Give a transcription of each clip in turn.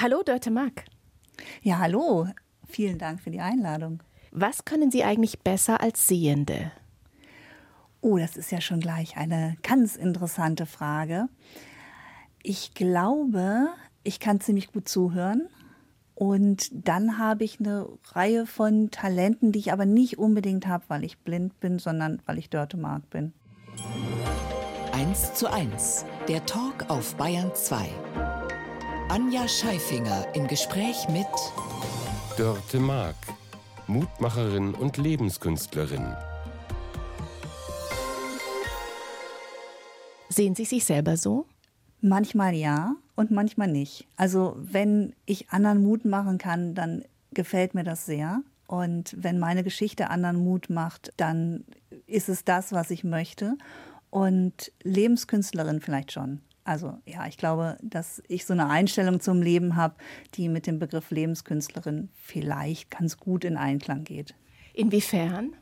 Hallo, Dörte Mack. Ja, hallo. Vielen Dank für die Einladung. Was können Sie eigentlich besser als Sehende? Oh, das ist ja schon gleich eine ganz interessante Frage. Ich glaube, ich kann ziemlich gut zuhören. Und dann habe ich eine Reihe von Talenten, die ich aber nicht unbedingt habe, weil ich blind bin, sondern weil ich Dörte Mark bin. 1 zu 1, der Talk auf Bayern 2. Anja Scheifinger im Gespräch mit Dörte Mark, Mutmacherin und Lebenskünstlerin. Sehen Sie sich selber so? Manchmal ja und manchmal nicht. Also wenn ich anderen Mut machen kann, dann gefällt mir das sehr. Und wenn meine Geschichte anderen Mut macht, dann ist es das, was ich möchte. Und Lebenskünstlerin vielleicht schon. Also ja, ich glaube, dass ich so eine Einstellung zum Leben habe, die mit dem Begriff Lebenskünstlerin vielleicht ganz gut in Einklang geht. Inwiefern?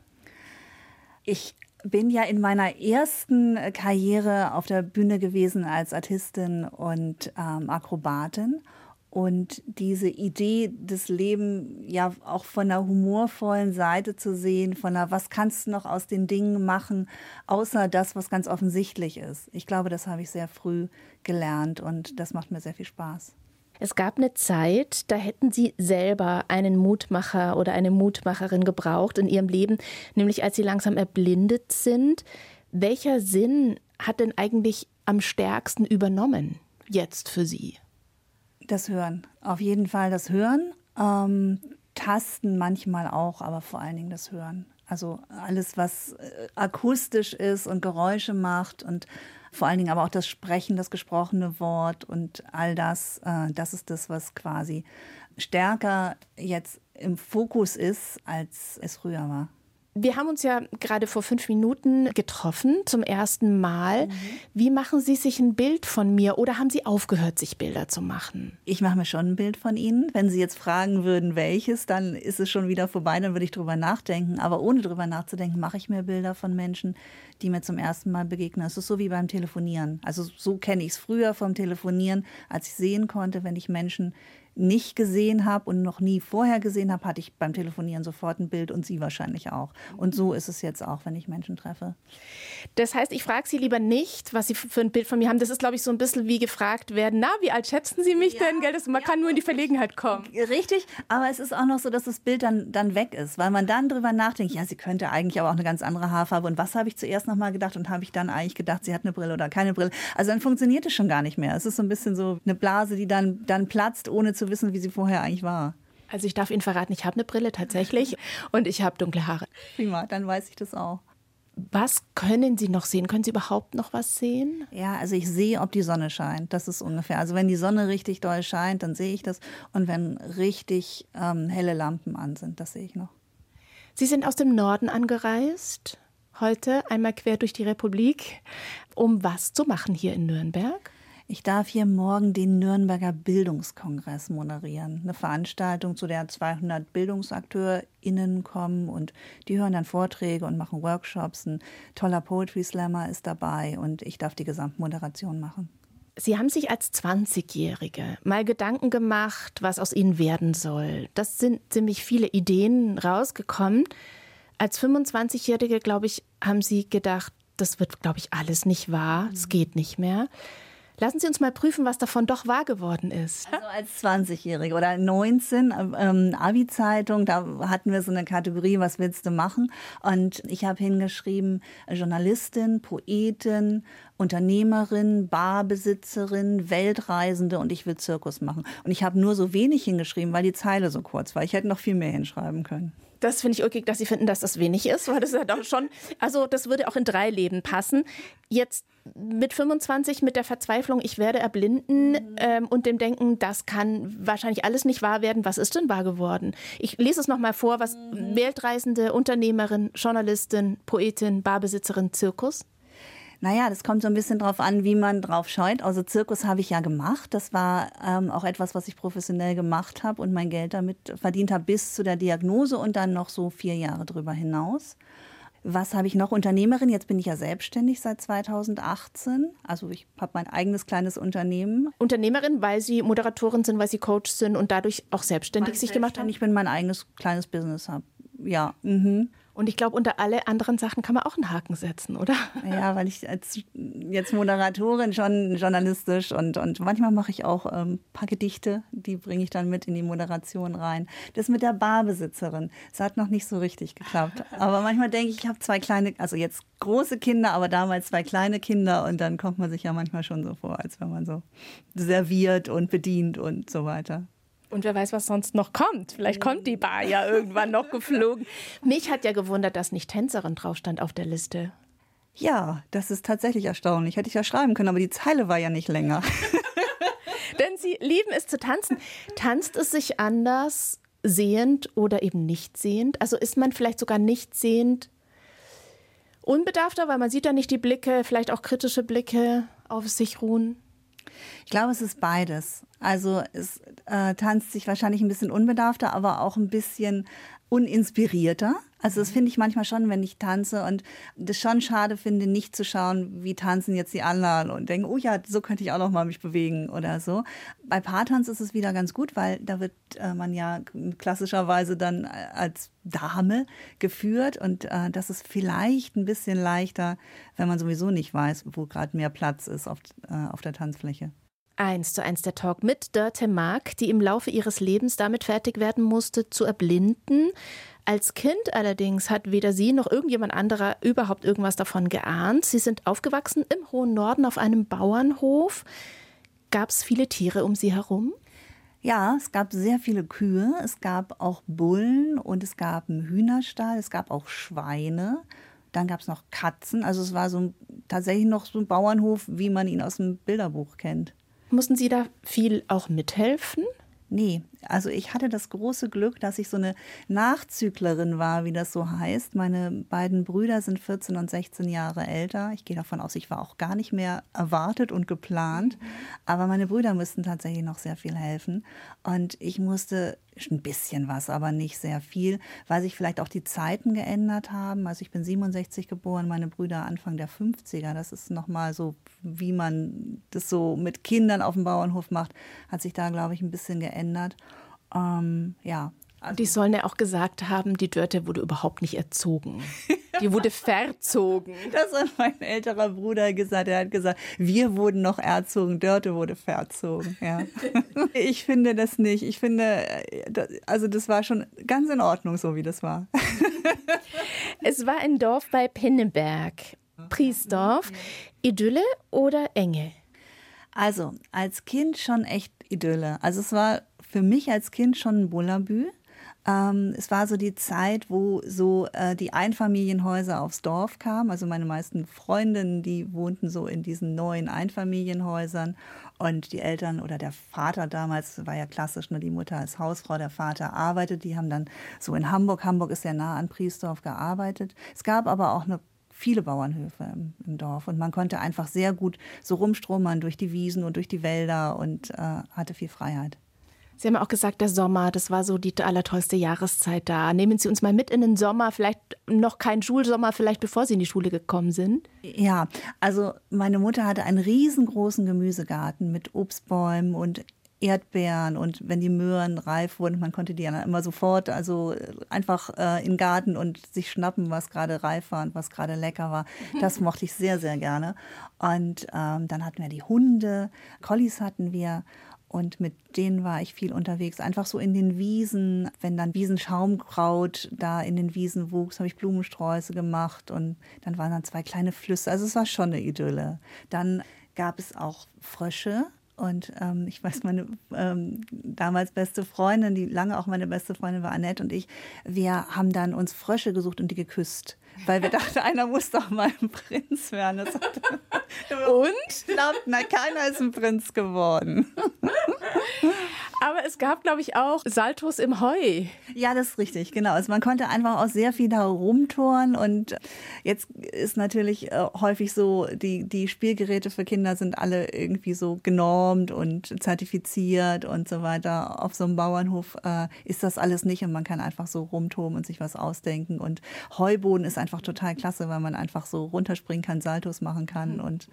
Ich bin ja in meiner ersten Karriere auf der Bühne gewesen als Artistin und ähm, Akrobatin. Und diese Idee des Lebens ja auch von einer humorvollen Seite zu sehen, von einer, was kannst du noch aus den Dingen machen, außer das, was ganz offensichtlich ist. Ich glaube, das habe ich sehr früh gelernt und das macht mir sehr viel Spaß. Es gab eine Zeit, da hätten Sie selber einen Mutmacher oder eine Mutmacherin gebraucht in Ihrem Leben, nämlich als Sie langsam erblindet sind. Welcher Sinn hat denn eigentlich am stärksten übernommen jetzt für Sie? Das Hören. Auf jeden Fall das Hören. Ähm, Tasten manchmal auch, aber vor allen Dingen das Hören. Also alles, was äh, akustisch ist und Geräusche macht und vor allen Dingen aber auch das Sprechen, das gesprochene Wort und all das, äh, das ist das, was quasi stärker jetzt im Fokus ist, als es früher war. Wir haben uns ja gerade vor fünf Minuten getroffen, zum ersten Mal. Mhm. Wie machen Sie sich ein Bild von mir oder haben Sie aufgehört, sich Bilder zu machen? Ich mache mir schon ein Bild von Ihnen. Wenn Sie jetzt fragen würden, welches, dann ist es schon wieder vorbei, dann würde ich drüber nachdenken. Aber ohne drüber nachzudenken, mache ich mir Bilder von Menschen, die mir zum ersten Mal begegnen. Es ist so wie beim Telefonieren. Also so kenne ich es früher vom Telefonieren, als ich sehen konnte, wenn ich Menschen nicht gesehen habe und noch nie vorher gesehen habe, hatte ich beim Telefonieren sofort ein Bild und Sie wahrscheinlich auch. Und so ist es jetzt auch, wenn ich Menschen treffe. Das heißt, ich frage Sie lieber nicht, was Sie für ein Bild von mir haben. Das ist, glaube ich, so ein bisschen wie gefragt werden, na, wie alt schätzen Sie mich ja, denn? Gell? Das, man ja, kann nur in die Verlegenheit kommen. Richtig, aber es ist auch noch so, dass das Bild dann, dann weg ist, weil man dann drüber nachdenkt, ja, sie könnte eigentlich aber auch eine ganz andere Haarfarbe. Und was habe ich zuerst nochmal gedacht und habe ich dann eigentlich gedacht, sie hat eine Brille oder keine Brille. Also dann funktioniert es schon gar nicht mehr. Es ist so ein bisschen so eine Blase, die dann, dann platzt, ohne zu wissen, wie sie vorher eigentlich war. Also ich darf Ihnen verraten, ich habe eine Brille tatsächlich und ich habe dunkle Haare. Prima, dann weiß ich das auch. Was können Sie noch sehen? Können Sie überhaupt noch was sehen? Ja, also ich sehe, ob die Sonne scheint. Das ist ungefähr. Also wenn die Sonne richtig doll scheint, dann sehe ich das. Und wenn richtig ähm, helle Lampen an sind, das sehe ich noch. Sie sind aus dem Norden angereist, heute einmal quer durch die Republik, um was zu machen hier in Nürnberg? Ich darf hier morgen den Nürnberger Bildungskongress moderieren. Eine Veranstaltung, zu der 200 BildungsakteurInnen kommen und die hören dann Vorträge und machen Workshops. Ein toller Poetry Slammer ist dabei und ich darf die Gesamtmoderation machen. Sie haben sich als 20-Jährige mal Gedanken gemacht, was aus Ihnen werden soll. Das sind ziemlich viele Ideen rausgekommen. Als 25-Jährige, glaube ich, haben Sie gedacht, das wird, glaube ich, alles nicht wahr. Es geht nicht mehr. Lassen Sie uns mal prüfen, was davon doch wahr geworden ist. Also als 20-Jährige oder 19, ähm, Abi-Zeitung, da hatten wir so eine Kategorie, was willst du machen? Und ich habe hingeschrieben, Journalistin, Poetin, Unternehmerin, Barbesitzerin, Weltreisende und ich will Zirkus machen. Und ich habe nur so wenig hingeschrieben, weil die Zeile so kurz war. Ich hätte noch viel mehr hinschreiben können. Das finde ich okay, dass Sie finden, dass das wenig ist, weil das ja doch schon, also das würde auch in drei Leben passen. Jetzt mit 25 mit der Verzweiflung, ich werde erblinden ähm, und dem Denken, das kann wahrscheinlich alles nicht wahr werden. Was ist denn wahr geworden? Ich lese es nochmal vor, was mhm. Weltreisende, Unternehmerin, Journalistin, Poetin, Barbesitzerin, Zirkus. Naja, das kommt so ein bisschen drauf an, wie man drauf scheut. Also Zirkus habe ich ja gemacht. Das war ähm, auch etwas, was ich professionell gemacht habe und mein Geld damit verdient habe bis zu der Diagnose und dann noch so vier Jahre drüber hinaus. Was habe ich noch? Unternehmerin. Jetzt bin ich ja selbstständig seit 2018. Also ich habe mein eigenes kleines Unternehmen. Unternehmerin, weil Sie Moderatorin sind, weil Sie Coach sind und dadurch auch selbstständig sich gemacht haben? Ich bin mein eigenes kleines Business habe. Ja. Mhm. Und ich glaube, unter alle anderen Sachen kann man auch einen Haken setzen, oder? Ja, weil ich als jetzt Moderatorin schon journalistisch und, und manchmal mache ich auch ein ähm, paar Gedichte, die bringe ich dann mit in die Moderation rein. Das mit der Barbesitzerin, das hat noch nicht so richtig geklappt. Aber manchmal denke ich, ich habe zwei kleine, also jetzt große Kinder, aber damals zwei kleine Kinder und dann kommt man sich ja manchmal schon so vor, als wenn man so serviert und bedient und so weiter. Und wer weiß, was sonst noch kommt. Vielleicht kommt die Bar ja irgendwann noch geflogen. Mich hat ja gewundert, dass nicht Tänzerin drauf stand auf der Liste. Ja, das ist tatsächlich erstaunlich. Hätte ich ja schreiben können, aber die Zeile war ja nicht länger. Denn Sie lieben es zu tanzen. Tanzt es sich anders sehend oder eben nicht sehend? Also ist man vielleicht sogar nicht sehend unbedarfter, weil man sieht da nicht die Blicke, vielleicht auch kritische Blicke auf sich ruhen? Ich glaube, es ist beides. Also es äh, tanzt sich wahrscheinlich ein bisschen unbedarfter, aber auch ein bisschen uninspirierter. Also das finde ich manchmal schon, wenn ich tanze und das schon schade finde, nicht zu schauen, wie tanzen jetzt die anderen und denken, oh ja, so könnte ich auch noch mal mich bewegen oder so. Bei Paartanz ist es wieder ganz gut, weil da wird äh, man ja klassischerweise dann äh, als Dame geführt und äh, das ist vielleicht ein bisschen leichter, wenn man sowieso nicht weiß, wo gerade mehr Platz ist auf, äh, auf der Tanzfläche. Eins zu eins der Talk mit Dörte Mark, die im Laufe ihres Lebens damit fertig werden musste, zu erblinden. Als Kind allerdings hat weder sie noch irgendjemand anderer überhaupt irgendwas davon geahnt. Sie sind aufgewachsen im hohen Norden auf einem Bauernhof. Gab es viele Tiere um sie herum? Ja, es gab sehr viele Kühe, es gab auch Bullen und es gab einen Hühnerstall, es gab auch Schweine. Dann gab es noch Katzen. Also es war so tatsächlich noch so ein Bauernhof, wie man ihn aus dem Bilderbuch kennt. Mussten Sie da viel auch mithelfen? Nee, also ich hatte das große Glück, dass ich so eine Nachzüglerin war, wie das so heißt. Meine beiden Brüder sind 14 und 16 Jahre älter. Ich gehe davon aus, ich war auch gar nicht mehr erwartet und geplant. Aber meine Brüder müssten tatsächlich noch sehr viel helfen. Und ich musste ein bisschen was, aber nicht sehr viel, weil sich vielleicht auch die Zeiten geändert haben. Also ich bin 67 geboren, meine Brüder Anfang der 50er. Das ist nochmal so, wie man das so mit Kindern auf dem Bauernhof macht, hat sich da, glaube ich, ein bisschen geändert. Ähm, ja. Also die sollen ja auch gesagt haben, die Dörte wurde überhaupt nicht erzogen. Die wurde verzogen. Das hat mein älterer Bruder gesagt. Er hat gesagt, wir wurden noch erzogen, Dörte wurde verzogen. Ja. Ich finde das nicht. Ich finde, also das war schon ganz in Ordnung, so wie das war. Es war ein Dorf bei Pinneberg, Priesdorf. Idylle oder Enge? Also, als Kind schon echt Idylle. Also es war für mich als Kind schon ein Bullabü. Ähm, es war so die Zeit, wo so äh, die Einfamilienhäuser aufs Dorf kamen. Also meine meisten Freundinnen, die wohnten so in diesen neuen Einfamilienhäusern. Und die Eltern oder der Vater damals, war ja klassisch, nur ne, die Mutter als Hausfrau, der Vater arbeitet. Die haben dann so in Hamburg, Hamburg ist ja nah an Priesdorf gearbeitet. Es gab aber auch eine viele Bauernhöfe im, im, Dorf und man konnte einfach sehr gut so rumstromern durch die Wiesen und durch die Wälder und äh, hatte viel Freiheit. Sie haben auch gesagt, der Sommer, das war so die allertollste Jahreszeit da. Nehmen Sie uns mal mit in den Sommer, vielleicht noch kein Schulsommer, vielleicht bevor Sie in die Schule gekommen sind. Ja, also meine Mutter hatte einen riesengroßen Gemüsegarten mit Obstbäumen und Erdbeeren und wenn die Möhren reif wurden, man konnte die dann immer sofort, also einfach äh, in den Garten und sich schnappen, was gerade reif war und was gerade lecker war. Das mochte ich sehr, sehr gerne. Und ähm, dann hatten wir die Hunde, Collies hatten wir und mit denen war ich viel unterwegs. Einfach so in den Wiesen, wenn dann Wiesenschaumkraut da in den Wiesen wuchs, habe ich Blumensträuße gemacht und dann waren dann zwei kleine Flüsse. Also es war schon eine Idylle. Dann gab es auch Frösche. Und ähm, ich weiß, meine ähm, damals beste Freundin, die lange auch meine beste Freundin war, Annette und ich, wir haben dann uns Frösche gesucht und die geküsst weil wir dachten, einer muss doch mal ein Prinz werden. Und? Glaubt, na, keiner ist ein Prinz geworden. Aber es gab, glaube ich, auch Saltos im Heu. Ja, das ist richtig, genau. Also man konnte einfach auch sehr viel da rumtouren und jetzt ist natürlich äh, häufig so, die, die Spielgeräte für Kinder sind alle irgendwie so genormt und zertifiziert und so weiter. Auf so einem Bauernhof äh, ist das alles nicht und man kann einfach so rumtoben und sich was ausdenken. Und Heuboden ist einfach total klasse, weil man einfach so runterspringen kann, Saltos machen kann mhm. und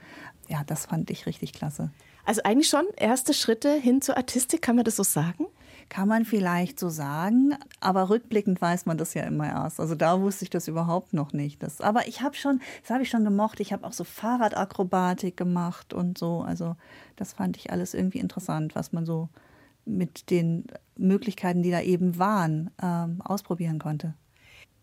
ja, das fand ich richtig klasse. Also eigentlich schon erste Schritte hin zur Artistik, kann man das so sagen? Kann man vielleicht so sagen, aber rückblickend weiß man das ja immer erst. Also da wusste ich das überhaupt noch nicht. Das, aber ich habe schon, das habe ich schon gemocht. Ich habe auch so Fahrradakrobatik gemacht und so. Also das fand ich alles irgendwie interessant, was man so mit den Möglichkeiten, die da eben waren, ähm, ausprobieren konnte.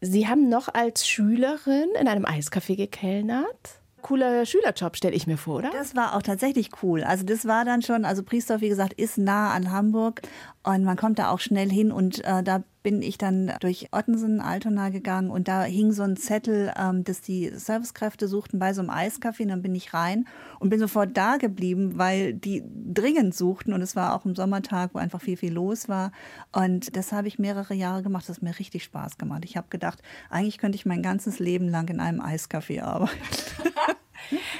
Sie haben noch als Schülerin in einem Eiscafé gekellnert cooler Schülerjob, stelle ich mir vor, oder? Das war auch tatsächlich cool. Also das war dann schon, also Priestorf, wie gesagt, ist nah an Hamburg und man kommt da auch schnell hin und äh, da bin ich dann durch Ottensen, Altona gegangen und da hing so ein Zettel, ähm, dass die Servicekräfte suchten bei so einem Eiscafé. Und dann bin ich rein und bin sofort da geblieben, weil die dringend suchten und es war auch ein Sommertag, wo einfach viel, viel los war. Und das habe ich mehrere Jahre gemacht. Das hat mir richtig Spaß gemacht. Ich habe gedacht, eigentlich könnte ich mein ganzes Leben lang in einem Eiscafé arbeiten.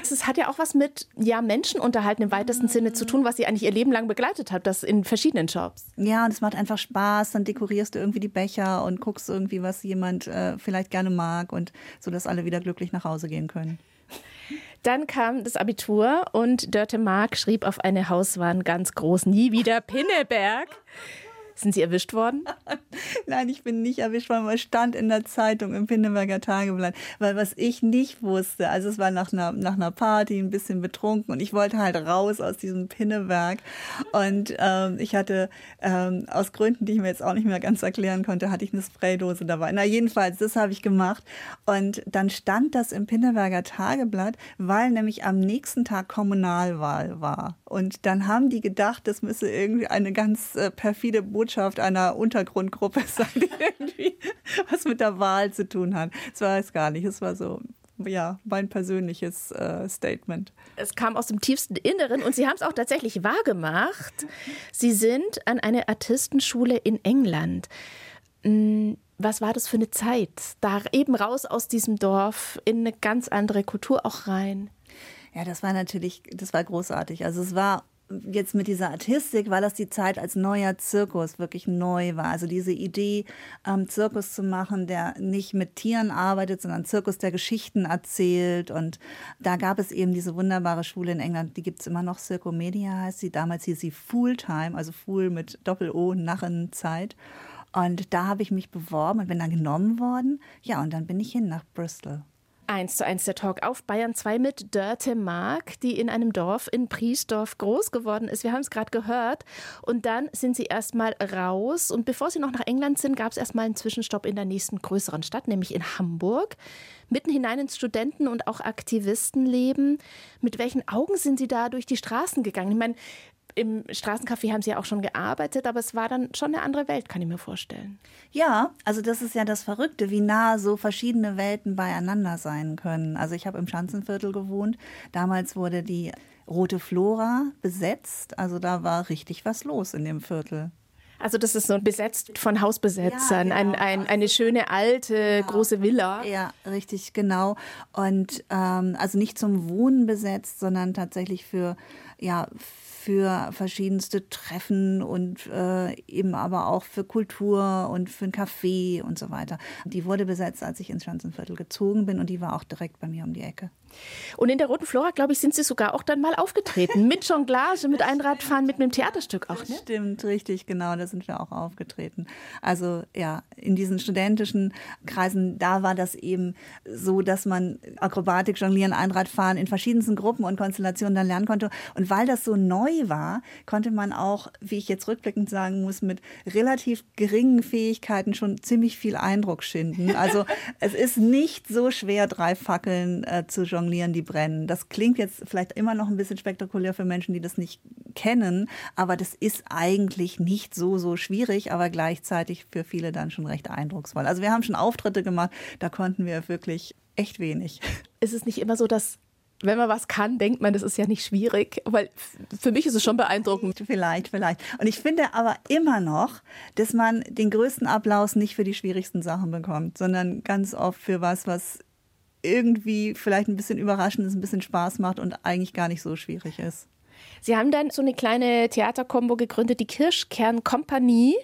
Es hat ja auch was mit ja, Menschen unterhalten im weitesten Sinne zu tun, was sie eigentlich ihr Leben lang begleitet hat, das in verschiedenen Jobs. Ja, und es macht einfach Spaß. Dann dekorierst du irgendwie die Becher und guckst irgendwie, was jemand äh, vielleicht gerne mag und so, dass alle wieder glücklich nach Hause gehen können. Dann kam das Abitur und Dörte Mark schrieb auf eine Hauswand ganz groß: Nie wieder Pinneberg. Sind Sie erwischt worden? Nein, ich bin nicht erwischt worden, weil es stand in der Zeitung im Pinneberger Tageblatt. Weil was ich nicht wusste, also es war nach einer, nach einer Party ein bisschen betrunken und ich wollte halt raus aus diesem Pinneberg. Und ähm, ich hatte ähm, aus Gründen, die ich mir jetzt auch nicht mehr ganz erklären konnte, hatte ich eine Spraydose dabei. Na jedenfalls, das habe ich gemacht. Und dann stand das im Pinneberger Tageblatt, weil nämlich am nächsten Tag Kommunalwahl war. Und dann haben die gedacht, das müsse irgendwie eine ganz äh, perfide Botschaft Botschaft einer Untergrundgruppe sein, die irgendwie was mit der Wahl zu tun hat. Das war es gar nicht. Es war so ja, mein persönliches äh, Statement. Es kam aus dem tiefsten Inneren und Sie haben es auch tatsächlich wahrgemacht. Sie sind an einer Artistenschule in England. Hm, was war das für eine Zeit? Da eben raus aus diesem Dorf in eine ganz andere Kultur auch rein. Ja, das war natürlich, das war großartig. Also es war jetzt mit dieser Artistik war das die Zeit, als neuer Zirkus wirklich neu war. Also diese Idee, ähm, Zirkus zu machen, der nicht mit Tieren arbeitet, sondern Zirkus, der Geschichten erzählt. Und da gab es eben diese wunderbare Schule in England, die gibt es immer noch, Circo Media heißt sie. Damals hieß sie Fooltime, also Fool mit Doppel-O, Narrenzeit. Und da habe ich mich beworben und bin dann genommen worden. Ja, und dann bin ich hin nach Bristol. 1 zu 1 der Talk auf Bayern 2 mit Dörte Mark, die in einem Dorf in Priesdorf groß geworden ist. Wir haben es gerade gehört. Und dann sind sie erstmal raus. Und bevor sie noch nach England sind, gab es erstmal einen Zwischenstopp in der nächsten größeren Stadt, nämlich in Hamburg. Mitten hinein ins Studenten- und auch Aktivistenleben. Mit welchen Augen sind Sie da durch die Straßen gegangen? Ich meine, im Straßencafé haben Sie ja auch schon gearbeitet, aber es war dann schon eine andere Welt, kann ich mir vorstellen. Ja, also das ist ja das Verrückte, wie nah so verschiedene Welten beieinander sein können. Also ich habe im Schanzenviertel gewohnt. Damals wurde die Rote Flora besetzt. Also da war richtig was los in dem Viertel. Also das ist so besetzt von Hausbesetzern, ja, genau. ein, ein, eine schöne alte ja. große Villa. Ja, richtig, genau. Und ähm, also nicht zum Wohnen besetzt, sondern tatsächlich für ja für verschiedenste Treffen und äh, eben aber auch für Kultur und für ein Café und so weiter. Die wurde besetzt, als ich ins Schanzenviertel gezogen bin und die war auch direkt bei mir um die Ecke. Und in der Roten Flora, glaube ich, sind Sie sogar auch dann mal aufgetreten. Mit Jonglage, mit Einradfahren, mit einem Theaterstück auch, ne? Stimmt, richtig, genau, da sind wir auch aufgetreten. Also ja, in diesen studentischen Kreisen, da war das eben so, dass man Akrobatik, Jonglieren, Einradfahren in verschiedensten Gruppen und Konstellationen dann lernen konnte. Und weil das so neu war, konnte man auch, wie ich jetzt rückblickend sagen muss, mit relativ geringen Fähigkeiten schon ziemlich viel Eindruck schinden. Also es ist nicht so schwer, drei Fackeln äh, zu jonglieren jonglieren, die brennen. Das klingt jetzt vielleicht immer noch ein bisschen spektakulär für Menschen, die das nicht kennen, aber das ist eigentlich nicht so, so schwierig, aber gleichzeitig für viele dann schon recht eindrucksvoll. Also wir haben schon Auftritte gemacht, da konnten wir wirklich echt wenig. Ist es nicht immer so, dass wenn man was kann, denkt man, das ist ja nicht schwierig. Weil für mich ist es schon beeindruckend. Vielleicht, vielleicht. Und ich finde aber immer noch, dass man den größten Applaus nicht für die schwierigsten Sachen bekommt, sondern ganz oft für was, was irgendwie vielleicht ein bisschen überraschend ist, ein bisschen Spaß macht und eigentlich gar nicht so schwierig ist. Sie haben dann so eine kleine Theaterkombo gegründet, die Kirschkern Kompanie.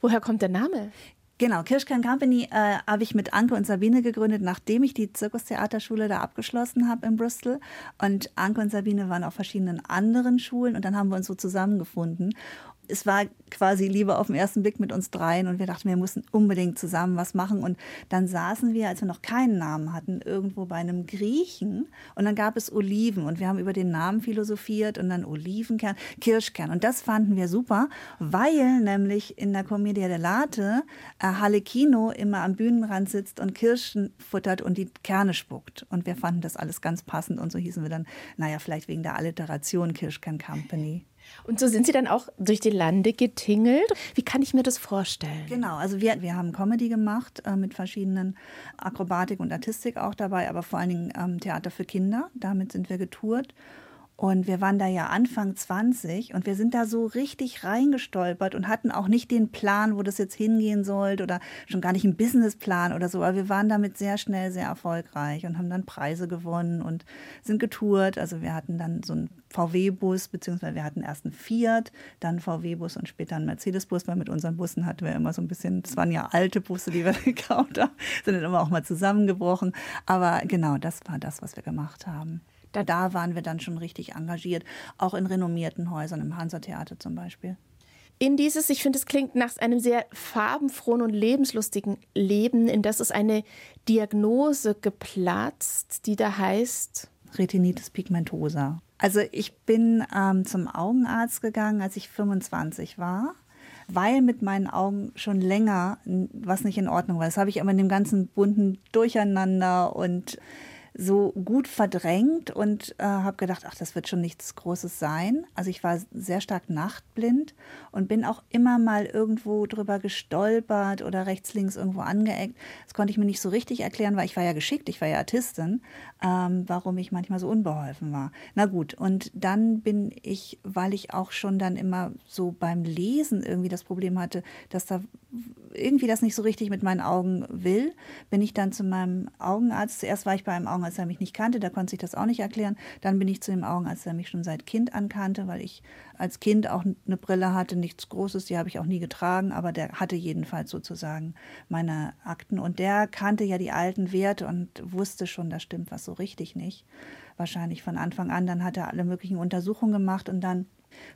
Woher kommt der Name? Genau, Kirschkern Company äh, habe ich mit Anke und Sabine gegründet, nachdem ich die Zirkustheaterschule da abgeschlossen habe in Bristol. Und Anke und Sabine waren auf verschiedenen anderen Schulen und dann haben wir uns so zusammengefunden es war quasi Liebe auf den ersten Blick mit uns dreien und wir dachten, wir müssen unbedingt zusammen was machen. Und dann saßen wir, als wir noch keinen Namen hatten, irgendwo bei einem Griechen und dann gab es Oliven und wir haben über den Namen philosophiert und dann Olivenkern, Kirschkern. Und das fanden wir super, weil nämlich in der Commedia dell'arte äh, Halekino immer am Bühnenrand sitzt und Kirschen futtert und die Kerne spuckt. Und wir fanden das alles ganz passend und so hießen wir dann, naja, vielleicht wegen der Alliteration Kirschkern Company. Und so sind Sie dann auch durch die Lande getingelt. Wie kann ich mir das vorstellen? Genau, also wir, wir haben Comedy gemacht äh, mit verschiedenen Akrobatik und Artistik auch dabei, aber vor allen Dingen ähm, Theater für Kinder. Damit sind wir getourt. Und wir waren da ja Anfang 20 und wir sind da so richtig reingestolpert und hatten auch nicht den Plan, wo das jetzt hingehen sollte oder schon gar nicht einen Businessplan oder so. Aber wir waren damit sehr schnell sehr erfolgreich und haben dann Preise gewonnen und sind getourt. Also wir hatten dann so einen VW-Bus, beziehungsweise wir hatten erst einen Fiat, dann VW-Bus und später einen Mercedes-Bus, weil mit unseren Bussen hatten wir immer so ein bisschen, das waren ja alte Busse, die wir gekauft haben, sind dann immer auch mal zusammengebrochen. Aber genau, das war das, was wir gemacht haben. Da, da waren wir dann schon richtig engagiert, auch in renommierten Häusern, im Hansa-Theater zum Beispiel. In dieses, ich finde, es klingt nach einem sehr farbenfrohen und lebenslustigen Leben, in das ist eine Diagnose geplatzt, die da heißt Retinitis pigmentosa. Also ich bin ähm, zum Augenarzt gegangen, als ich 25 war weil mit meinen Augen schon länger was nicht in Ordnung war. Das habe ich aber in dem ganzen bunten Durcheinander und so gut verdrängt und äh, habe gedacht, ach, das wird schon nichts Großes sein. Also ich war sehr stark nachtblind und bin auch immer mal irgendwo drüber gestolpert oder rechts, links irgendwo angeeckt. Das konnte ich mir nicht so richtig erklären, weil ich war ja geschickt, ich war ja Artistin, ähm, warum ich manchmal so unbeholfen war. Na gut, und dann bin ich, weil ich auch schon dann immer so beim Lesen irgendwie das Problem hatte, dass da irgendwie das nicht so richtig mit meinen Augen will, bin ich dann zu meinem Augenarzt. Zuerst war ich bei einem Augenarzt, der mich nicht kannte, da konnte sich das auch nicht erklären. Dann bin ich zu dem Augenarzt, der mich schon seit Kind ankannte, weil ich als Kind auch eine Brille hatte, nichts Großes, die habe ich auch nie getragen, aber der hatte jedenfalls sozusagen meine Akten und der kannte ja die alten Werte und wusste schon, da stimmt was so richtig nicht. Wahrscheinlich von Anfang an. Dann hat er alle möglichen Untersuchungen gemacht und dann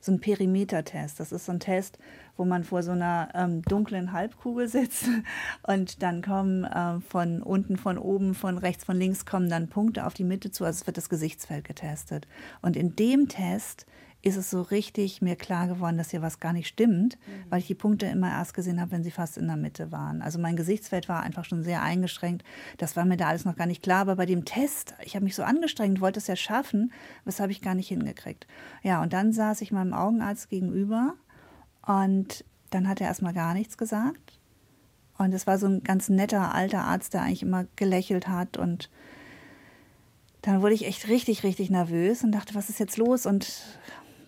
so ein Perimetertest. Das ist so ein Test, wo man vor so einer ähm, dunklen Halbkugel sitzt und dann kommen äh, von unten, von oben, von rechts, von links kommen dann Punkte auf die Mitte zu. Also es wird das Gesichtsfeld getestet. Und in dem Test ist es so richtig mir klar geworden, dass hier was gar nicht stimmt, mhm. weil ich die Punkte immer erst gesehen habe, wenn sie fast in der Mitte waren. Also mein Gesichtsfeld war einfach schon sehr eingeschränkt. Das war mir da alles noch gar nicht klar. Aber bei dem Test, ich habe mich so angestrengt, wollte es ja schaffen, was habe ich gar nicht hingekriegt. Ja, und dann saß ich meinem Augenarzt gegenüber und dann hat er erstmal gar nichts gesagt. Und es war so ein ganz netter alter Arzt, der eigentlich immer gelächelt hat und dann wurde ich echt richtig, richtig nervös und dachte, was ist jetzt los? Und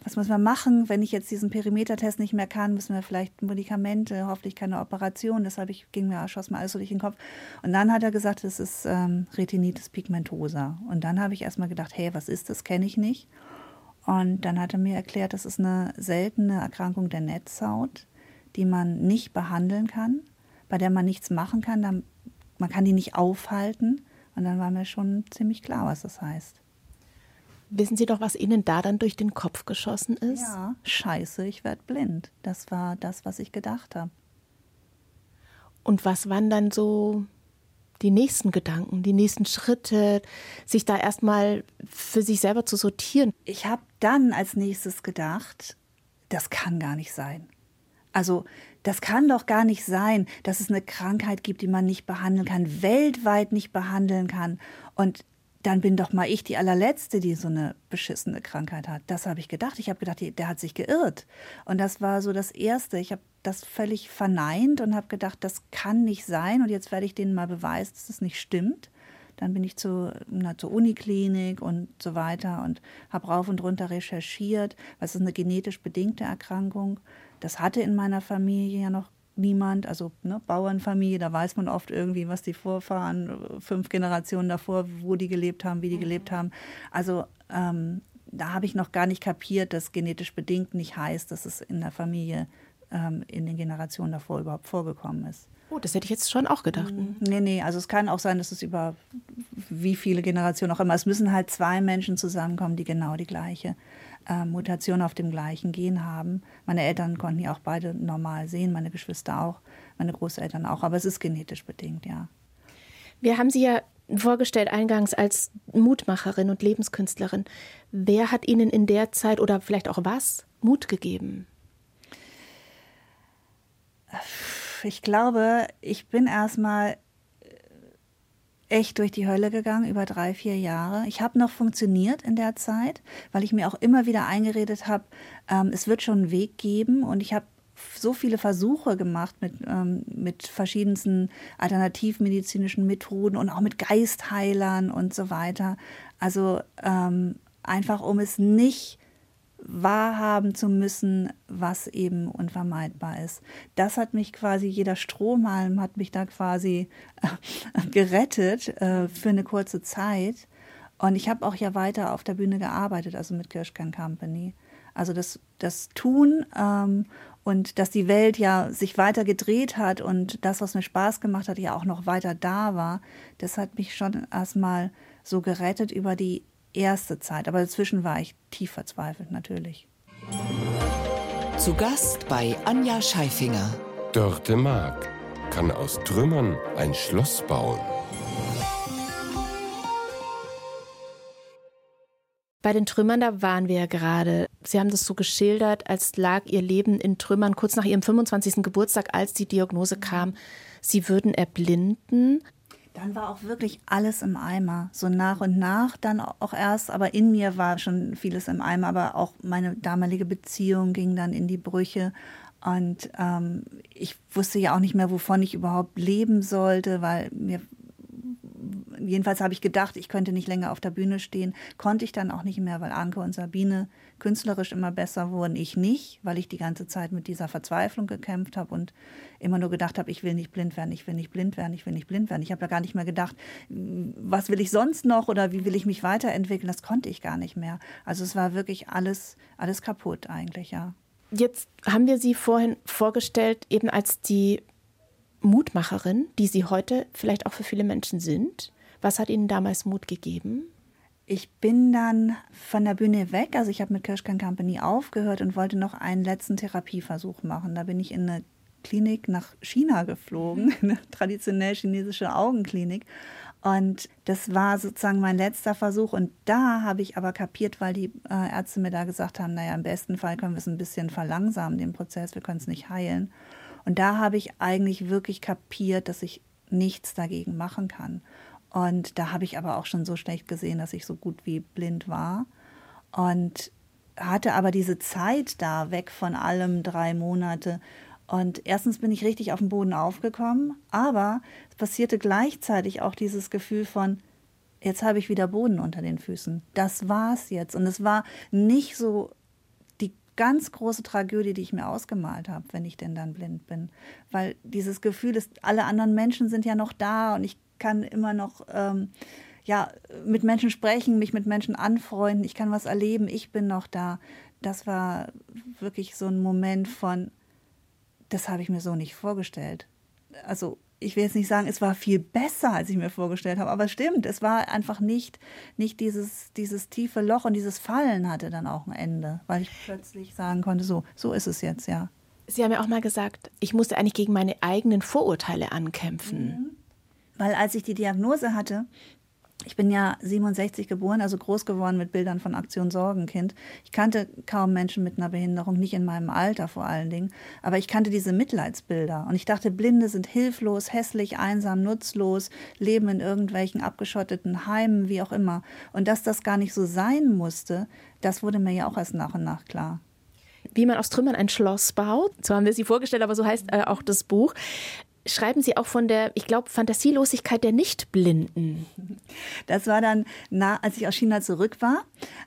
was müssen wir machen, wenn ich jetzt diesen Perimetertest nicht mehr kann, müssen wir vielleicht Medikamente, hoffentlich keine Operation. Deshalb ich, ging mir, schoss mir alles so durch den Kopf. Und dann hat er gesagt, es ist ähm, Retinitis pigmentosa. Und dann habe ich erstmal gedacht, hey, was ist das? Kenne ich nicht. Und dann hat er mir erklärt, das ist eine seltene Erkrankung der Netzhaut, die man nicht behandeln kann, bei der man nichts machen kann. Dann, man kann die nicht aufhalten. Und dann war mir schon ziemlich klar, was das heißt. Wissen Sie doch, was Ihnen da dann durch den Kopf geschossen ist? Ja, scheiße, ich werde blind. Das war das, was ich gedacht habe. Und was waren dann so die nächsten Gedanken, die nächsten Schritte, sich da erstmal für sich selber zu sortieren? Ich habe dann als nächstes gedacht, das kann gar nicht sein. Also das kann doch gar nicht sein, dass es eine Krankheit gibt, die man nicht behandeln kann, weltweit nicht behandeln kann. Und dann bin doch mal ich die allerletzte, die so eine beschissene Krankheit hat. Das habe ich gedacht. Ich habe gedacht, der hat sich geirrt. Und das war so das Erste. Ich habe das völlig verneint und habe gedacht, das kann nicht sein. Und jetzt werde ich denen mal beweisen, dass das nicht stimmt. Dann bin ich zu, na, zur Uniklinik und so weiter und habe rauf und runter recherchiert, was ist eine genetisch bedingte Erkrankung. Das hatte in meiner Familie ja noch niemand, also ne, Bauernfamilie, da weiß man oft irgendwie, was die Vorfahren, fünf Generationen davor, wo die gelebt haben, wie die gelebt haben. Also ähm, da habe ich noch gar nicht kapiert, dass genetisch bedingt nicht heißt, dass es in der Familie ähm, in den Generationen davor überhaupt vorgekommen ist. Oh, das hätte ich jetzt schon auch gedacht. Mhm. Nee, nee, also es kann auch sein, dass es über wie viele Generationen auch immer, es müssen halt zwei Menschen zusammenkommen, die genau die gleiche äh, Mutation auf dem gleichen Gen haben. Meine Eltern konnten ja auch beide normal sehen, meine Geschwister auch, meine Großeltern auch, aber es ist genetisch bedingt, ja. Wir haben Sie ja vorgestellt eingangs als Mutmacherin und Lebenskünstlerin. Wer hat Ihnen in der Zeit oder vielleicht auch was Mut gegeben? Ich glaube, ich bin erstmal echt durch die Hölle gegangen über drei, vier Jahre. Ich habe noch funktioniert in der Zeit, weil ich mir auch immer wieder eingeredet habe, ähm, es wird schon einen Weg geben und ich habe so viele Versuche gemacht mit, ähm, mit verschiedensten alternativmedizinischen Methoden und auch mit Geistheilern und so weiter. Also ähm, einfach, um es nicht wahrhaben zu müssen, was eben unvermeidbar ist. Das hat mich quasi, jeder Strohhalm hat mich da quasi äh, gerettet äh, für eine kurze Zeit. Und ich habe auch ja weiter auf der Bühne gearbeitet, also mit Kirschkern Company. Also das, das Tun ähm, und dass die Welt ja sich weiter gedreht hat und das, was mir Spaß gemacht hat, ja auch noch weiter da war, das hat mich schon erstmal so gerettet über die erste Zeit. Aber dazwischen war ich tief verzweifelt, natürlich. Zu Gast bei Anja Scheifinger. Dörte Mark kann aus Trümmern ein Schloss bauen. Bei den Trümmern, da waren wir ja gerade. Sie haben das so geschildert, als lag Ihr Leben in Trümmern kurz nach Ihrem 25. Geburtstag, als die Diagnose kam, Sie würden erblinden. Dann war auch wirklich alles im Eimer. So nach und nach dann auch erst, aber in mir war schon vieles im Eimer, aber auch meine damalige Beziehung ging dann in die Brüche. Und ähm, ich wusste ja auch nicht mehr, wovon ich überhaupt leben sollte, weil mir jedenfalls habe ich gedacht, ich könnte nicht länger auf der Bühne stehen. Konnte ich dann auch nicht mehr, weil Anke und Sabine künstlerisch immer besser wurden. Ich nicht, weil ich die ganze Zeit mit dieser Verzweiflung gekämpft habe und immer nur gedacht habe, ich will nicht blind werden, ich will nicht blind werden, ich will nicht blind werden. Ich habe ja gar nicht mehr gedacht, was will ich sonst noch oder wie will ich mich weiterentwickeln. Das konnte ich gar nicht mehr. Also es war wirklich alles, alles kaputt eigentlich, ja. Jetzt haben wir Sie vorhin vorgestellt, eben als die Mutmacherin, die Sie heute vielleicht auch für viele Menschen sind. Was hat Ihnen damals Mut gegeben? Ich bin dann von der Bühne weg, also ich habe mit Kirschkan Company aufgehört und wollte noch einen letzten Therapieversuch machen. Da bin ich in eine Klinik nach China geflogen, eine traditionell chinesische Augenklinik. Und das war sozusagen mein letzter Versuch. Und da habe ich aber kapiert, weil die äh, Ärzte mir da gesagt haben, naja, im besten Fall können wir es ein bisschen verlangsamen, den Prozess, wir können es nicht heilen. Und da habe ich eigentlich wirklich kapiert, dass ich nichts dagegen machen kann. Und da habe ich aber auch schon so schlecht gesehen, dass ich so gut wie blind war. Und hatte aber diese Zeit da weg von allem drei Monate. Und erstens bin ich richtig auf den Boden aufgekommen, aber es passierte gleichzeitig auch dieses Gefühl von, jetzt habe ich wieder Boden unter den Füßen. Das war's jetzt. Und es war nicht so die ganz große Tragödie, die ich mir ausgemalt habe, wenn ich denn dann blind bin. Weil dieses Gefühl ist, alle anderen Menschen sind ja noch da und ich kann immer noch ähm, ja, mit Menschen sprechen, mich mit Menschen anfreunden, ich kann was erleben, ich bin noch da. Das war wirklich so ein Moment von, das habe ich mir so nicht vorgestellt. Also ich will jetzt nicht sagen, es war viel besser, als ich mir vorgestellt habe, aber es stimmt, es war einfach nicht, nicht dieses, dieses tiefe Loch und dieses Fallen hatte dann auch ein Ende, weil ich plötzlich sagen konnte, so, so ist es jetzt, ja. Sie haben ja auch mal gesagt, ich musste eigentlich gegen meine eigenen Vorurteile ankämpfen. Mhm. Weil als ich die Diagnose hatte, ich bin ja 67 geboren, also groß geworden mit Bildern von Aktion Sorgenkind. Ich kannte kaum Menschen mit einer Behinderung, nicht in meinem Alter vor allen Dingen. Aber ich kannte diese Mitleidsbilder. Und ich dachte, Blinde sind hilflos, hässlich, einsam, nutzlos, leben in irgendwelchen abgeschotteten Heimen, wie auch immer. Und dass das gar nicht so sein musste, das wurde mir ja auch erst nach und nach klar. Wie man aus Trümmern ein Schloss baut, so haben wir sie vorgestellt, aber so heißt äh, auch das Buch schreiben Sie auch von der, ich glaube, Fantasielosigkeit der Nichtblinden. Das war dann, na, als ich aus China zurück war.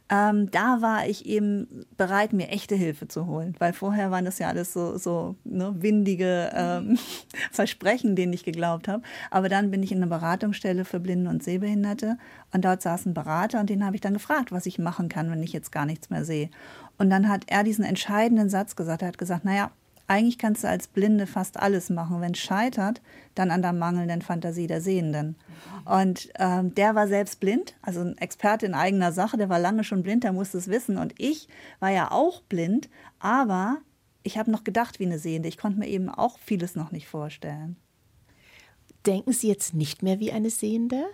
Ähm, da war ich eben bereit, mir echte Hilfe zu holen, weil vorher waren das ja alles so, so ne, windige ähm, Versprechen, denen ich geglaubt habe. Aber dann bin ich in einer Beratungsstelle für Blinde und Sehbehinderte und dort saß ein Berater und den habe ich dann gefragt, was ich machen kann, wenn ich jetzt gar nichts mehr sehe. Und dann hat er diesen entscheidenden Satz gesagt. Er hat gesagt, naja, eigentlich kannst du als Blinde fast alles machen. Wenn es scheitert, dann an der mangelnden Fantasie der Sehenden. Und ähm, der war selbst blind, also ein Experte in eigener Sache, der war lange schon blind, der musste es wissen. Und ich war ja auch blind, aber ich habe noch gedacht wie eine Sehende. Ich konnte mir eben auch vieles noch nicht vorstellen. Denken Sie jetzt nicht mehr wie eine Sehende?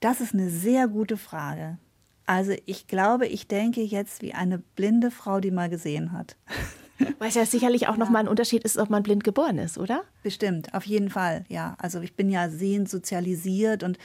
Das ist eine sehr gute Frage. Also ich glaube, ich denke jetzt wie eine blinde Frau, die mal gesehen hat. Weil es ja sicherlich auch ja. nochmal ein Unterschied ist, ob man blind geboren ist, oder? Bestimmt, auf jeden Fall, ja. Also ich bin ja sehend sozialisiert und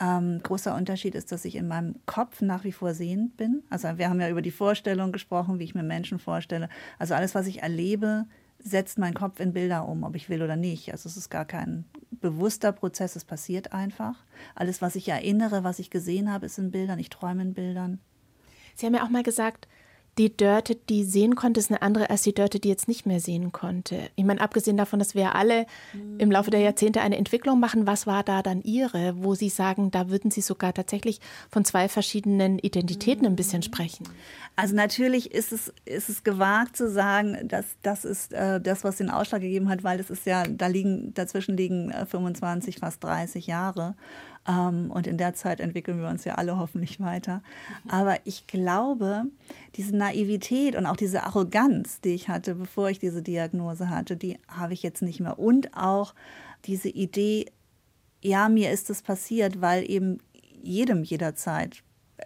ähm, großer Unterschied ist, dass ich in meinem Kopf nach wie vor sehend bin. Also wir haben ja über die Vorstellung gesprochen, wie ich mir Menschen vorstelle. Also alles, was ich erlebe, setzt mein Kopf in Bilder um, ob ich will oder nicht. Also es ist gar kein bewusster Prozess, es passiert einfach. Alles, was ich erinnere, was ich gesehen habe, ist in Bildern. Ich träume in Bildern. Sie haben ja auch mal gesagt, die Dörte, die sehen konnte, ist eine andere als die Dörte, die jetzt nicht mehr sehen konnte. Ich meine, abgesehen davon, dass wir alle im Laufe der Jahrzehnte eine Entwicklung machen, was war da dann Ihre, wo Sie sagen, da würden Sie sogar tatsächlich von zwei verschiedenen Identitäten ein bisschen sprechen? Also natürlich ist es, ist es gewagt zu sagen, dass das ist äh, das, was den Ausschlag gegeben hat, weil es ist ja, da liegen, dazwischen liegen äh, 25, fast 30 Jahre. Ähm, und in der Zeit entwickeln wir uns ja alle hoffentlich weiter. Aber ich glaube, diese Naivität und auch diese Arroganz, die ich hatte, bevor ich diese Diagnose hatte, die habe ich jetzt nicht mehr. Und auch diese Idee, ja, mir ist es passiert, weil eben jedem jederzeit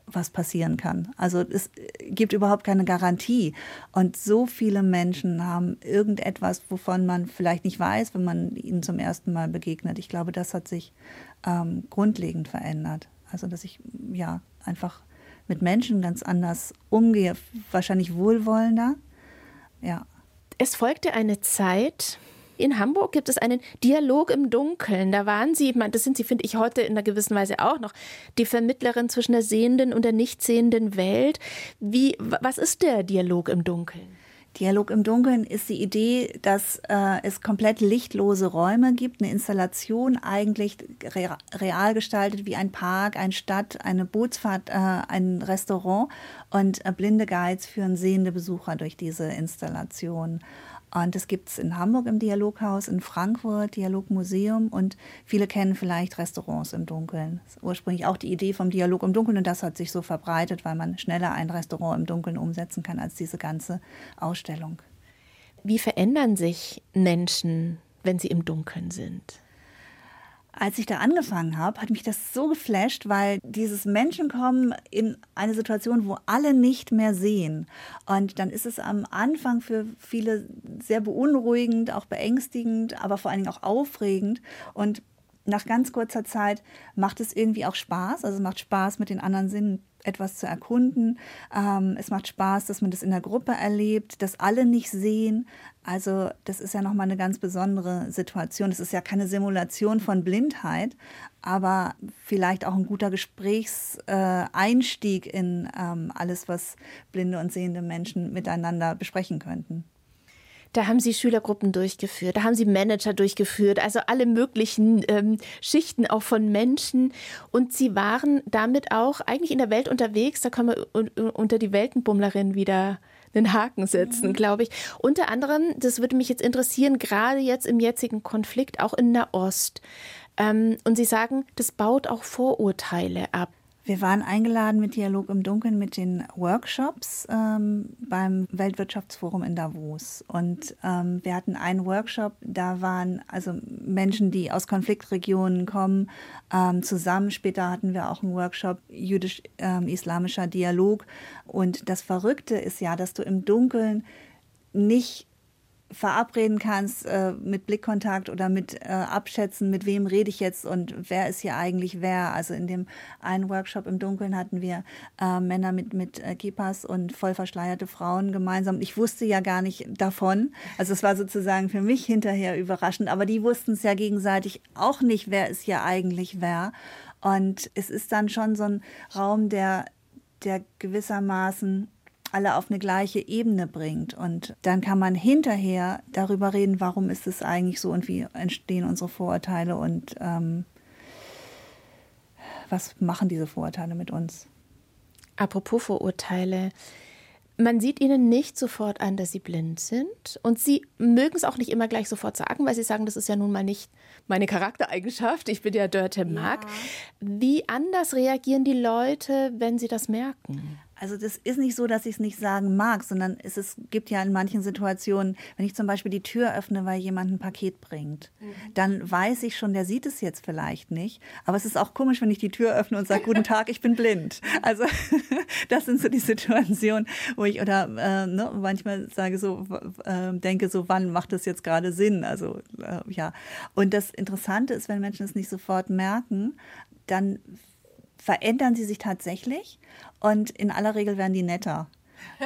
was passieren kann. Also es gibt überhaupt keine Garantie. Und so viele Menschen haben irgendetwas, wovon man vielleicht nicht weiß, wenn man ihnen zum ersten Mal begegnet. Ich glaube, das hat sich ähm, grundlegend verändert. Also dass ich ja einfach mit Menschen ganz anders umgehe, wahrscheinlich wohlwollender. Ja. Es folgte eine Zeit, in Hamburg gibt es einen Dialog im Dunkeln. Da waren Sie, das sind Sie, finde ich, heute in einer gewissen Weise auch noch, die Vermittlerin zwischen der sehenden und der nicht sehenden Welt. Wie, was ist der Dialog im Dunkeln? Dialog im Dunkeln ist die Idee, dass äh, es komplett lichtlose Räume gibt, eine Installation eigentlich real gestaltet wie ein Park, eine Stadt, eine Bootsfahrt, äh, ein Restaurant und äh, blinde Guides führen sehende Besucher durch diese Installation. Und das gibt es in Hamburg im Dialoghaus, in Frankfurt, Dialogmuseum und viele kennen vielleicht Restaurants im Dunkeln. Das ist ursprünglich auch die Idee vom Dialog im Dunkeln und das hat sich so verbreitet, weil man schneller ein Restaurant im Dunkeln umsetzen kann als diese ganze Ausstellung. Wie verändern sich Menschen, wenn sie im Dunkeln sind? Als ich da angefangen habe, hat mich das so geflasht, weil dieses Menschen kommen in eine Situation, wo alle nicht mehr sehen. Und dann ist es am Anfang für viele sehr beunruhigend, auch beängstigend, aber vor allen Dingen auch aufregend. Und nach ganz kurzer Zeit macht es irgendwie auch Spaß. Also es macht Spaß, mit den anderen Sinnen etwas zu erkunden. Ähm, es macht Spaß, dass man das in der Gruppe erlebt, dass alle nicht sehen. Also das ist ja nochmal eine ganz besondere Situation. Es ist ja keine Simulation von Blindheit, aber vielleicht auch ein guter Gesprächseinstieg in ähm, alles, was blinde und sehende Menschen miteinander besprechen könnten. Da haben sie Schülergruppen durchgeführt, da haben sie Manager durchgeführt, also alle möglichen ähm, Schichten auch von Menschen. Und sie waren damit auch eigentlich in der Welt unterwegs. Da kann man unter die Weltenbummlerin wieder einen Haken setzen, mhm. glaube ich. Unter anderem, das würde mich jetzt interessieren, gerade jetzt im jetzigen Konflikt, auch in Nahost. Ähm, und Sie sagen, das baut auch Vorurteile ab. Wir waren eingeladen mit Dialog im Dunkeln mit den Workshops ähm, beim Weltwirtschaftsforum in Davos. Und ähm, wir hatten einen Workshop, da waren also Menschen, die aus Konfliktregionen kommen, ähm, zusammen. Später hatten wir auch einen Workshop jüdisch-islamischer ähm, Dialog. Und das Verrückte ist ja, dass du im Dunkeln nicht verabreden kannst äh, mit Blickkontakt oder mit äh, Abschätzen, mit wem rede ich jetzt und wer ist hier eigentlich wer. Also in dem einen Workshop im Dunkeln hatten wir äh, Männer mit, mit äh, Kippas und voll verschleierte Frauen gemeinsam. Ich wusste ja gar nicht davon. Also es war sozusagen für mich hinterher überraschend, aber die wussten es ja gegenseitig auch nicht, wer ist hier eigentlich wer. Und es ist dann schon so ein Raum, der, der gewissermaßen alle auf eine gleiche Ebene bringt. Und dann kann man hinterher darüber reden, warum ist es eigentlich so und wie entstehen unsere Vorurteile und ähm, was machen diese Vorurteile mit uns. Apropos Vorurteile. Man sieht ihnen nicht sofort an, dass sie blind sind. Und sie mögen es auch nicht immer gleich sofort sagen, weil sie sagen, das ist ja nun mal nicht meine Charaktereigenschaft. Ich bin ja Dörte Mark. Ja. Wie anders reagieren die Leute, wenn sie das merken? Also das ist nicht so, dass ich es nicht sagen mag, sondern es ist, gibt ja in manchen Situationen, wenn ich zum Beispiel die Tür öffne, weil jemand ein Paket bringt, mhm. dann weiß ich schon, der sieht es jetzt vielleicht nicht. Aber es ist auch komisch, wenn ich die Tür öffne und sage, guten Tag, ich bin blind. Also das sind so die Situationen, wo ich oder äh, ne, manchmal sage so, äh, denke so, wann macht das jetzt gerade Sinn? Also äh, ja. Und das Interessante ist, wenn Menschen es nicht sofort merken, dann verändern sie sich tatsächlich und in aller Regel werden die netter.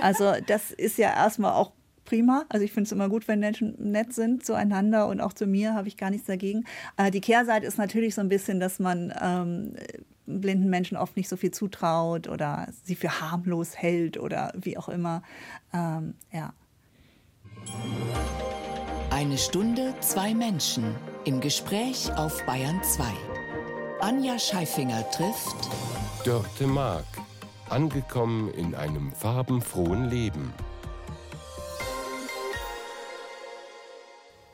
Also das ist ja erstmal auch prima. Also ich finde es immer gut, wenn Menschen nett sind zueinander und auch zu mir habe ich gar nichts dagegen. Äh, die Kehrseite ist natürlich so ein bisschen, dass man ähm, blinden Menschen oft nicht so viel zutraut oder sie für harmlos hält oder wie auch immer. Ähm, ja. Eine Stunde, zwei Menschen im Gespräch auf Bayern 2. Anja Scheifinger trifft Dörte Mark, angekommen in einem farbenfrohen Leben.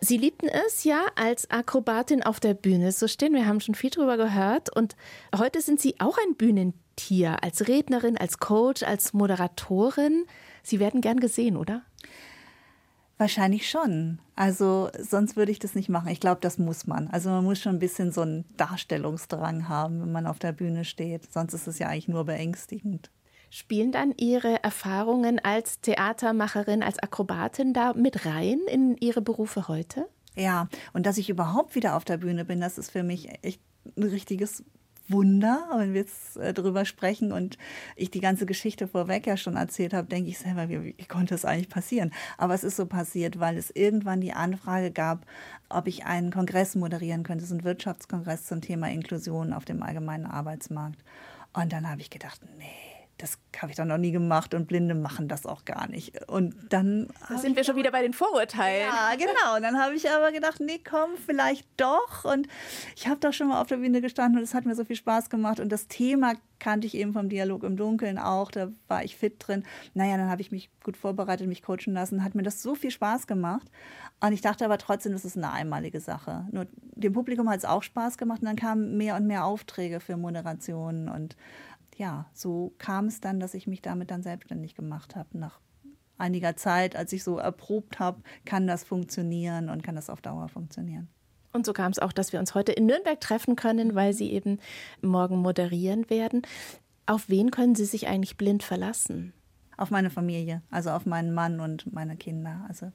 Sie liebten es ja, als Akrobatin auf der Bühne zu stehen. Wir haben schon viel darüber gehört. Und heute sind Sie auch ein Bühnentier, als Rednerin, als Coach, als Moderatorin. Sie werden gern gesehen, oder? Wahrscheinlich schon. Also sonst würde ich das nicht machen. Ich glaube, das muss man. Also man muss schon ein bisschen so einen Darstellungsdrang haben, wenn man auf der Bühne steht. Sonst ist es ja eigentlich nur beängstigend. Spielen dann Ihre Erfahrungen als Theatermacherin, als Akrobatin da mit rein in Ihre Berufe heute? Ja, und dass ich überhaupt wieder auf der Bühne bin, das ist für mich echt ein richtiges Wunder, wenn wir jetzt äh, drüber sprechen und ich die ganze Geschichte vorweg ja schon erzählt habe, denke ich selber, wie, wie konnte es eigentlich passieren? Aber es ist so passiert, weil es irgendwann die Anfrage gab, ob ich einen Kongress moderieren könnte, so einen Wirtschaftskongress zum Thema Inklusion auf dem allgemeinen Arbeitsmarkt. Und dann habe ich gedacht, nee das habe ich doch noch nie gemacht und Blinde machen das auch gar nicht. Und dann da sind wir schon wieder bei den Vorurteilen. Ja, genau. Und dann habe ich aber gedacht, nee, komm, vielleicht doch. Und ich habe doch schon mal auf der Bühne gestanden und es hat mir so viel Spaß gemacht. Und das Thema kannte ich eben vom Dialog im Dunkeln auch. Da war ich fit drin. Naja, dann habe ich mich gut vorbereitet, mich coachen lassen. Hat mir das so viel Spaß gemacht. Und ich dachte aber trotzdem, das ist eine einmalige Sache. Nur dem Publikum hat es auch Spaß gemacht und dann kamen mehr und mehr Aufträge für Moderationen und ja, so kam es dann, dass ich mich damit dann selbstständig gemacht habe. Nach einiger Zeit, als ich so erprobt habe, kann das funktionieren und kann das auf Dauer funktionieren. Und so kam es auch, dass wir uns heute in Nürnberg treffen können, weil Sie eben morgen moderieren werden. Auf wen können Sie sich eigentlich blind verlassen? Auf meine Familie, also auf meinen Mann und meine Kinder. Also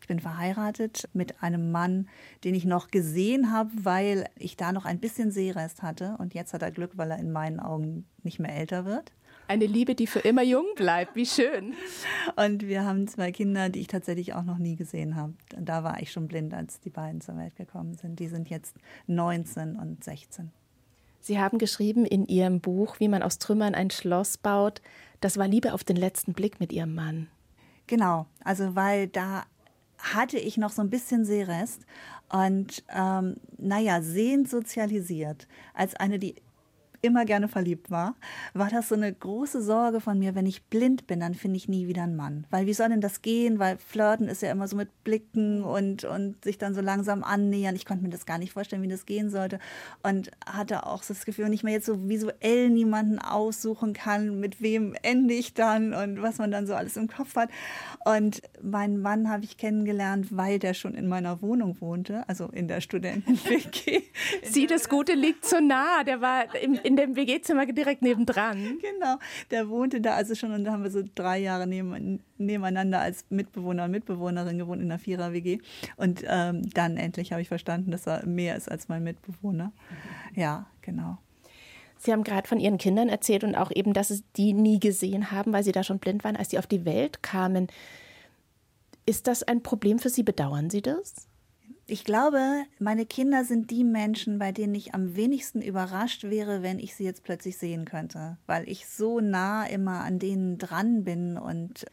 ich bin verheiratet mit einem Mann, den ich noch gesehen habe, weil ich da noch ein bisschen Sehrest hatte. Und jetzt hat er Glück, weil er in meinen Augen nicht mehr älter wird. Eine Liebe, die für immer jung bleibt. Wie schön. Und wir haben zwei Kinder, die ich tatsächlich auch noch nie gesehen habe. Und da war ich schon blind, als die beiden zur Welt gekommen sind. Die sind jetzt 19 und 16. Sie haben geschrieben in Ihrem Buch, wie man aus Trümmern ein Schloss baut. Das war Liebe auf den letzten Blick mit Ihrem Mann. Genau, also weil da hatte ich noch so ein bisschen Sehrest und ähm, naja, sehend sozialisiert als eine, die immer gerne verliebt war, war das so eine große Sorge von mir, wenn ich blind bin, dann finde ich nie wieder einen Mann. Weil wie soll denn das gehen? Weil Flirten ist ja immer so mit Blicken und, und sich dann so langsam annähern. Ich konnte mir das gar nicht vorstellen, wie das gehen sollte. Und hatte auch so das Gefühl, wenn ich mir jetzt so visuell niemanden aussuchen kann, mit wem ende ich dann und was man dann so alles im Kopf hat. Und meinen Mann habe ich kennengelernt, weil der schon in meiner Wohnung wohnte, also in der Studenten-WG. Sie, das Gute liegt so nah. Der war in in dem WG-Zimmer direkt nebendran. Genau, der wohnte da also schon und da haben wir so drei Jahre neben, nebeneinander als Mitbewohner und Mitbewohnerin gewohnt in einer Vierer-WG. Und ähm, dann endlich habe ich verstanden, dass er mehr ist als mein Mitbewohner. Ja, genau. Sie haben gerade von Ihren Kindern erzählt und auch eben, dass Sie die nie gesehen haben, weil Sie da schon blind waren, als Sie auf die Welt kamen. Ist das ein Problem für Sie? Bedauern Sie das? Ich glaube, meine Kinder sind die Menschen, bei denen ich am wenigsten überrascht wäre, wenn ich sie jetzt plötzlich sehen könnte, weil ich so nah immer an denen dran bin und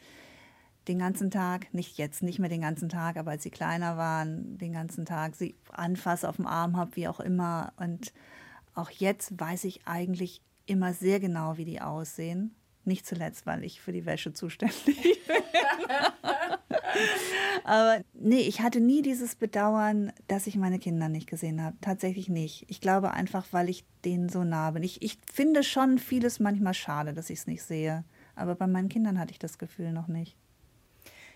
den ganzen Tag, nicht jetzt, nicht mehr den ganzen Tag, aber als sie kleiner waren, den ganzen Tag sie anfasse, auf dem Arm habe, wie auch immer. Und auch jetzt weiß ich eigentlich immer sehr genau, wie die aussehen. Nicht zuletzt, weil ich für die Wäsche zuständig bin. Aber nee, ich hatte nie dieses Bedauern, dass ich meine Kinder nicht gesehen habe. Tatsächlich nicht. Ich glaube einfach, weil ich denen so nah bin. Ich, ich finde schon vieles manchmal schade, dass ich es nicht sehe. Aber bei meinen Kindern hatte ich das Gefühl noch nicht.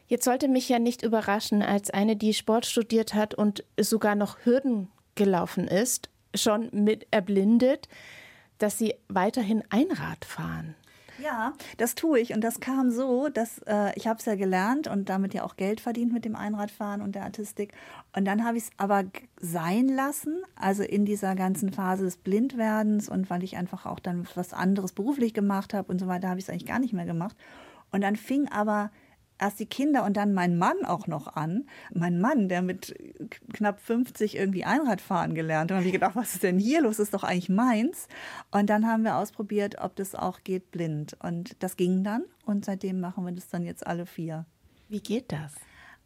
Jetzt sollte mich ja nicht überraschen, als eine, die Sport studiert hat und sogar noch Hürden gelaufen ist, schon mit erblindet, dass Sie weiterhin Einrad fahren. Ja, das tue ich. Und das kam so, dass äh, ich habe es ja gelernt und damit ja auch Geld verdient mit dem Einradfahren und der Artistik. Und dann habe ich es aber sein lassen, also in dieser ganzen Phase des Blindwerdens und weil ich einfach auch dann was anderes beruflich gemacht habe und so weiter, habe ich es eigentlich gar nicht mehr gemacht. Und dann fing aber erst die Kinder und dann mein Mann auch noch an. Mein Mann, der mit knapp 50 irgendwie Einradfahren gelernt hat. Und ich gedacht, was ist denn hier los? Das ist doch eigentlich meins. Und dann haben wir ausprobiert, ob das auch geht blind. Und das ging dann. Und seitdem machen wir das dann jetzt alle vier. Wie geht das?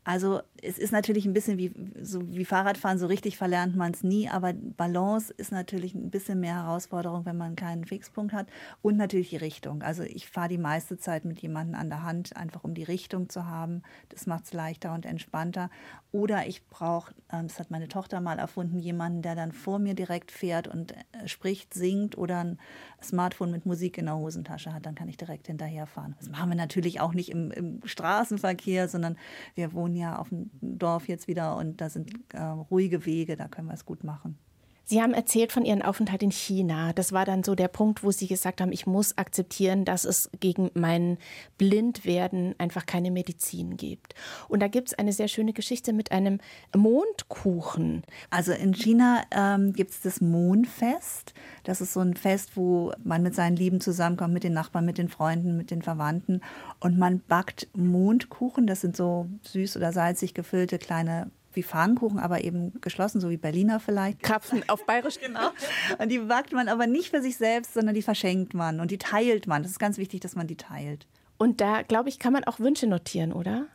Also es ist natürlich ein bisschen wie, so wie Fahrradfahren, so richtig verlernt man es nie, aber Balance ist natürlich ein bisschen mehr Herausforderung, wenn man keinen Fixpunkt hat und natürlich die Richtung. Also ich fahre die meiste Zeit mit jemandem an der Hand, einfach um die Richtung zu haben. Das macht es leichter und entspannter. Oder ich brauche, ähm, das hat meine Tochter mal erfunden, jemanden, der dann vor mir direkt fährt und äh, spricht, singt oder ein Smartphone mit Musik in der Hosentasche hat, dann kann ich direkt hinterherfahren. Das machen wir natürlich auch nicht im, im Straßenverkehr, sondern wir wohnen ja auf dem Dorf jetzt wieder und da sind äh, ruhige Wege, da können wir es gut machen. Sie haben erzählt von Ihrem Aufenthalt in China. Das war dann so der Punkt, wo Sie gesagt haben, ich muss akzeptieren, dass es gegen mein Blindwerden einfach keine Medizin gibt. Und da gibt es eine sehr schöne Geschichte mit einem Mondkuchen. Also in China ähm, gibt es das Mondfest. Das ist so ein Fest, wo man mit seinen Lieben zusammenkommt, mit den Nachbarn, mit den Freunden, mit den Verwandten. Und man backt Mondkuchen. Das sind so süß oder salzig gefüllte kleine wie Pfannkuchen, aber eben geschlossen, so wie Berliner vielleicht. Krapfen auf Bayerisch. genau. Und die backt man aber nicht für sich selbst, sondern die verschenkt man und die teilt man. Das ist ganz wichtig, dass man die teilt. Und da, glaube ich, kann man auch Wünsche notieren, oder?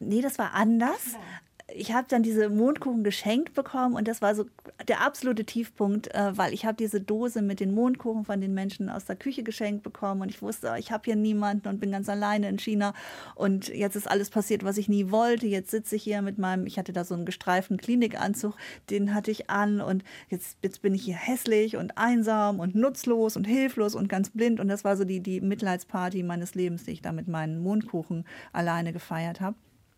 Nee, das war anders ich habe dann diese Mondkuchen geschenkt bekommen und das war so der absolute Tiefpunkt, äh, weil ich habe diese Dose mit den Mondkuchen von den Menschen aus der Küche geschenkt bekommen und ich wusste, ich habe hier niemanden und bin ganz alleine in China und jetzt ist alles passiert, was ich nie wollte. Jetzt sitze ich hier mit meinem, ich hatte da so einen gestreiften Klinikanzug, den hatte ich an und jetzt, jetzt bin ich hier hässlich und einsam und nutzlos und hilflos und ganz blind und das war so die, die Mitleidsparty meines Lebens, die ich da mit meinen Mondkuchen alleine gefeiert habe.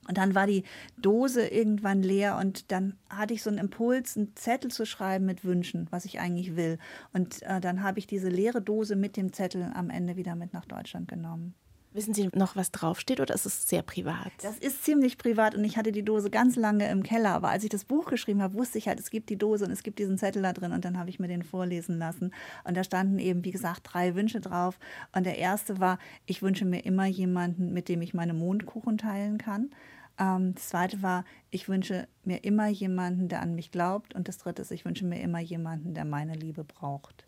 Und dann war die Dose irgendwann leer und dann hatte ich so einen Impuls, einen Zettel zu schreiben mit Wünschen, was ich eigentlich will. Und äh, dann habe ich diese leere Dose mit dem Zettel am Ende wieder mit nach Deutschland genommen. Wissen Sie noch, was draufsteht oder ist es sehr privat? Das ist ziemlich privat und ich hatte die Dose ganz lange im Keller. Aber als ich das Buch geschrieben habe, wusste ich halt, es gibt die Dose und es gibt diesen Zettel da drin und dann habe ich mir den vorlesen lassen. Und da standen eben, wie gesagt, drei Wünsche drauf. Und der erste war, ich wünsche mir immer jemanden, mit dem ich meine Mondkuchen teilen kann. Ähm, das zweite war, ich wünsche mir immer jemanden, der an mich glaubt. Und das dritte ist, ich wünsche mir immer jemanden, der meine Liebe braucht.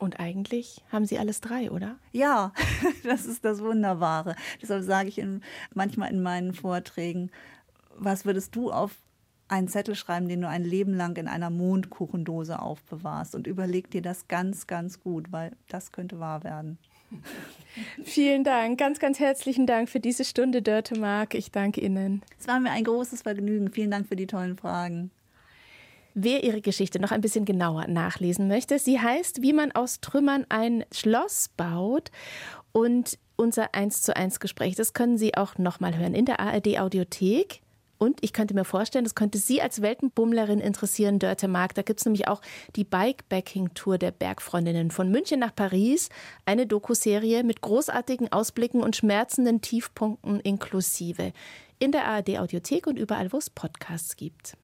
Und eigentlich haben Sie alles drei, oder? Ja, das ist das Wunderbare. Deshalb sage ich in, manchmal in meinen Vorträgen, was würdest du auf einen Zettel schreiben, den du ein Leben lang in einer Mondkuchendose aufbewahrst und überleg dir das ganz, ganz gut, weil das könnte wahr werden. Vielen Dank, ganz, ganz herzlichen Dank für diese Stunde, Dörte Mark. Ich danke Ihnen. Es war mir ein großes Vergnügen. Vielen Dank für die tollen Fragen. Wer ihre Geschichte noch ein bisschen genauer nachlesen möchte, sie heißt, wie man aus Trümmern ein Schloss baut. Und unser 1 zu 1 Gespräch, das können Sie auch nochmal hören in der ARD Audiothek Und ich könnte mir vorstellen, das könnte Sie als Weltenbummlerin interessieren, Dörte Mark. Da gibt es nämlich auch die Bikebacking-Tour der Bergfreundinnen von München nach Paris. Eine Dokuserie mit großartigen Ausblicken und schmerzenden Tiefpunkten inklusive. In der ARD-Audiothek und überall, wo es Podcasts gibt.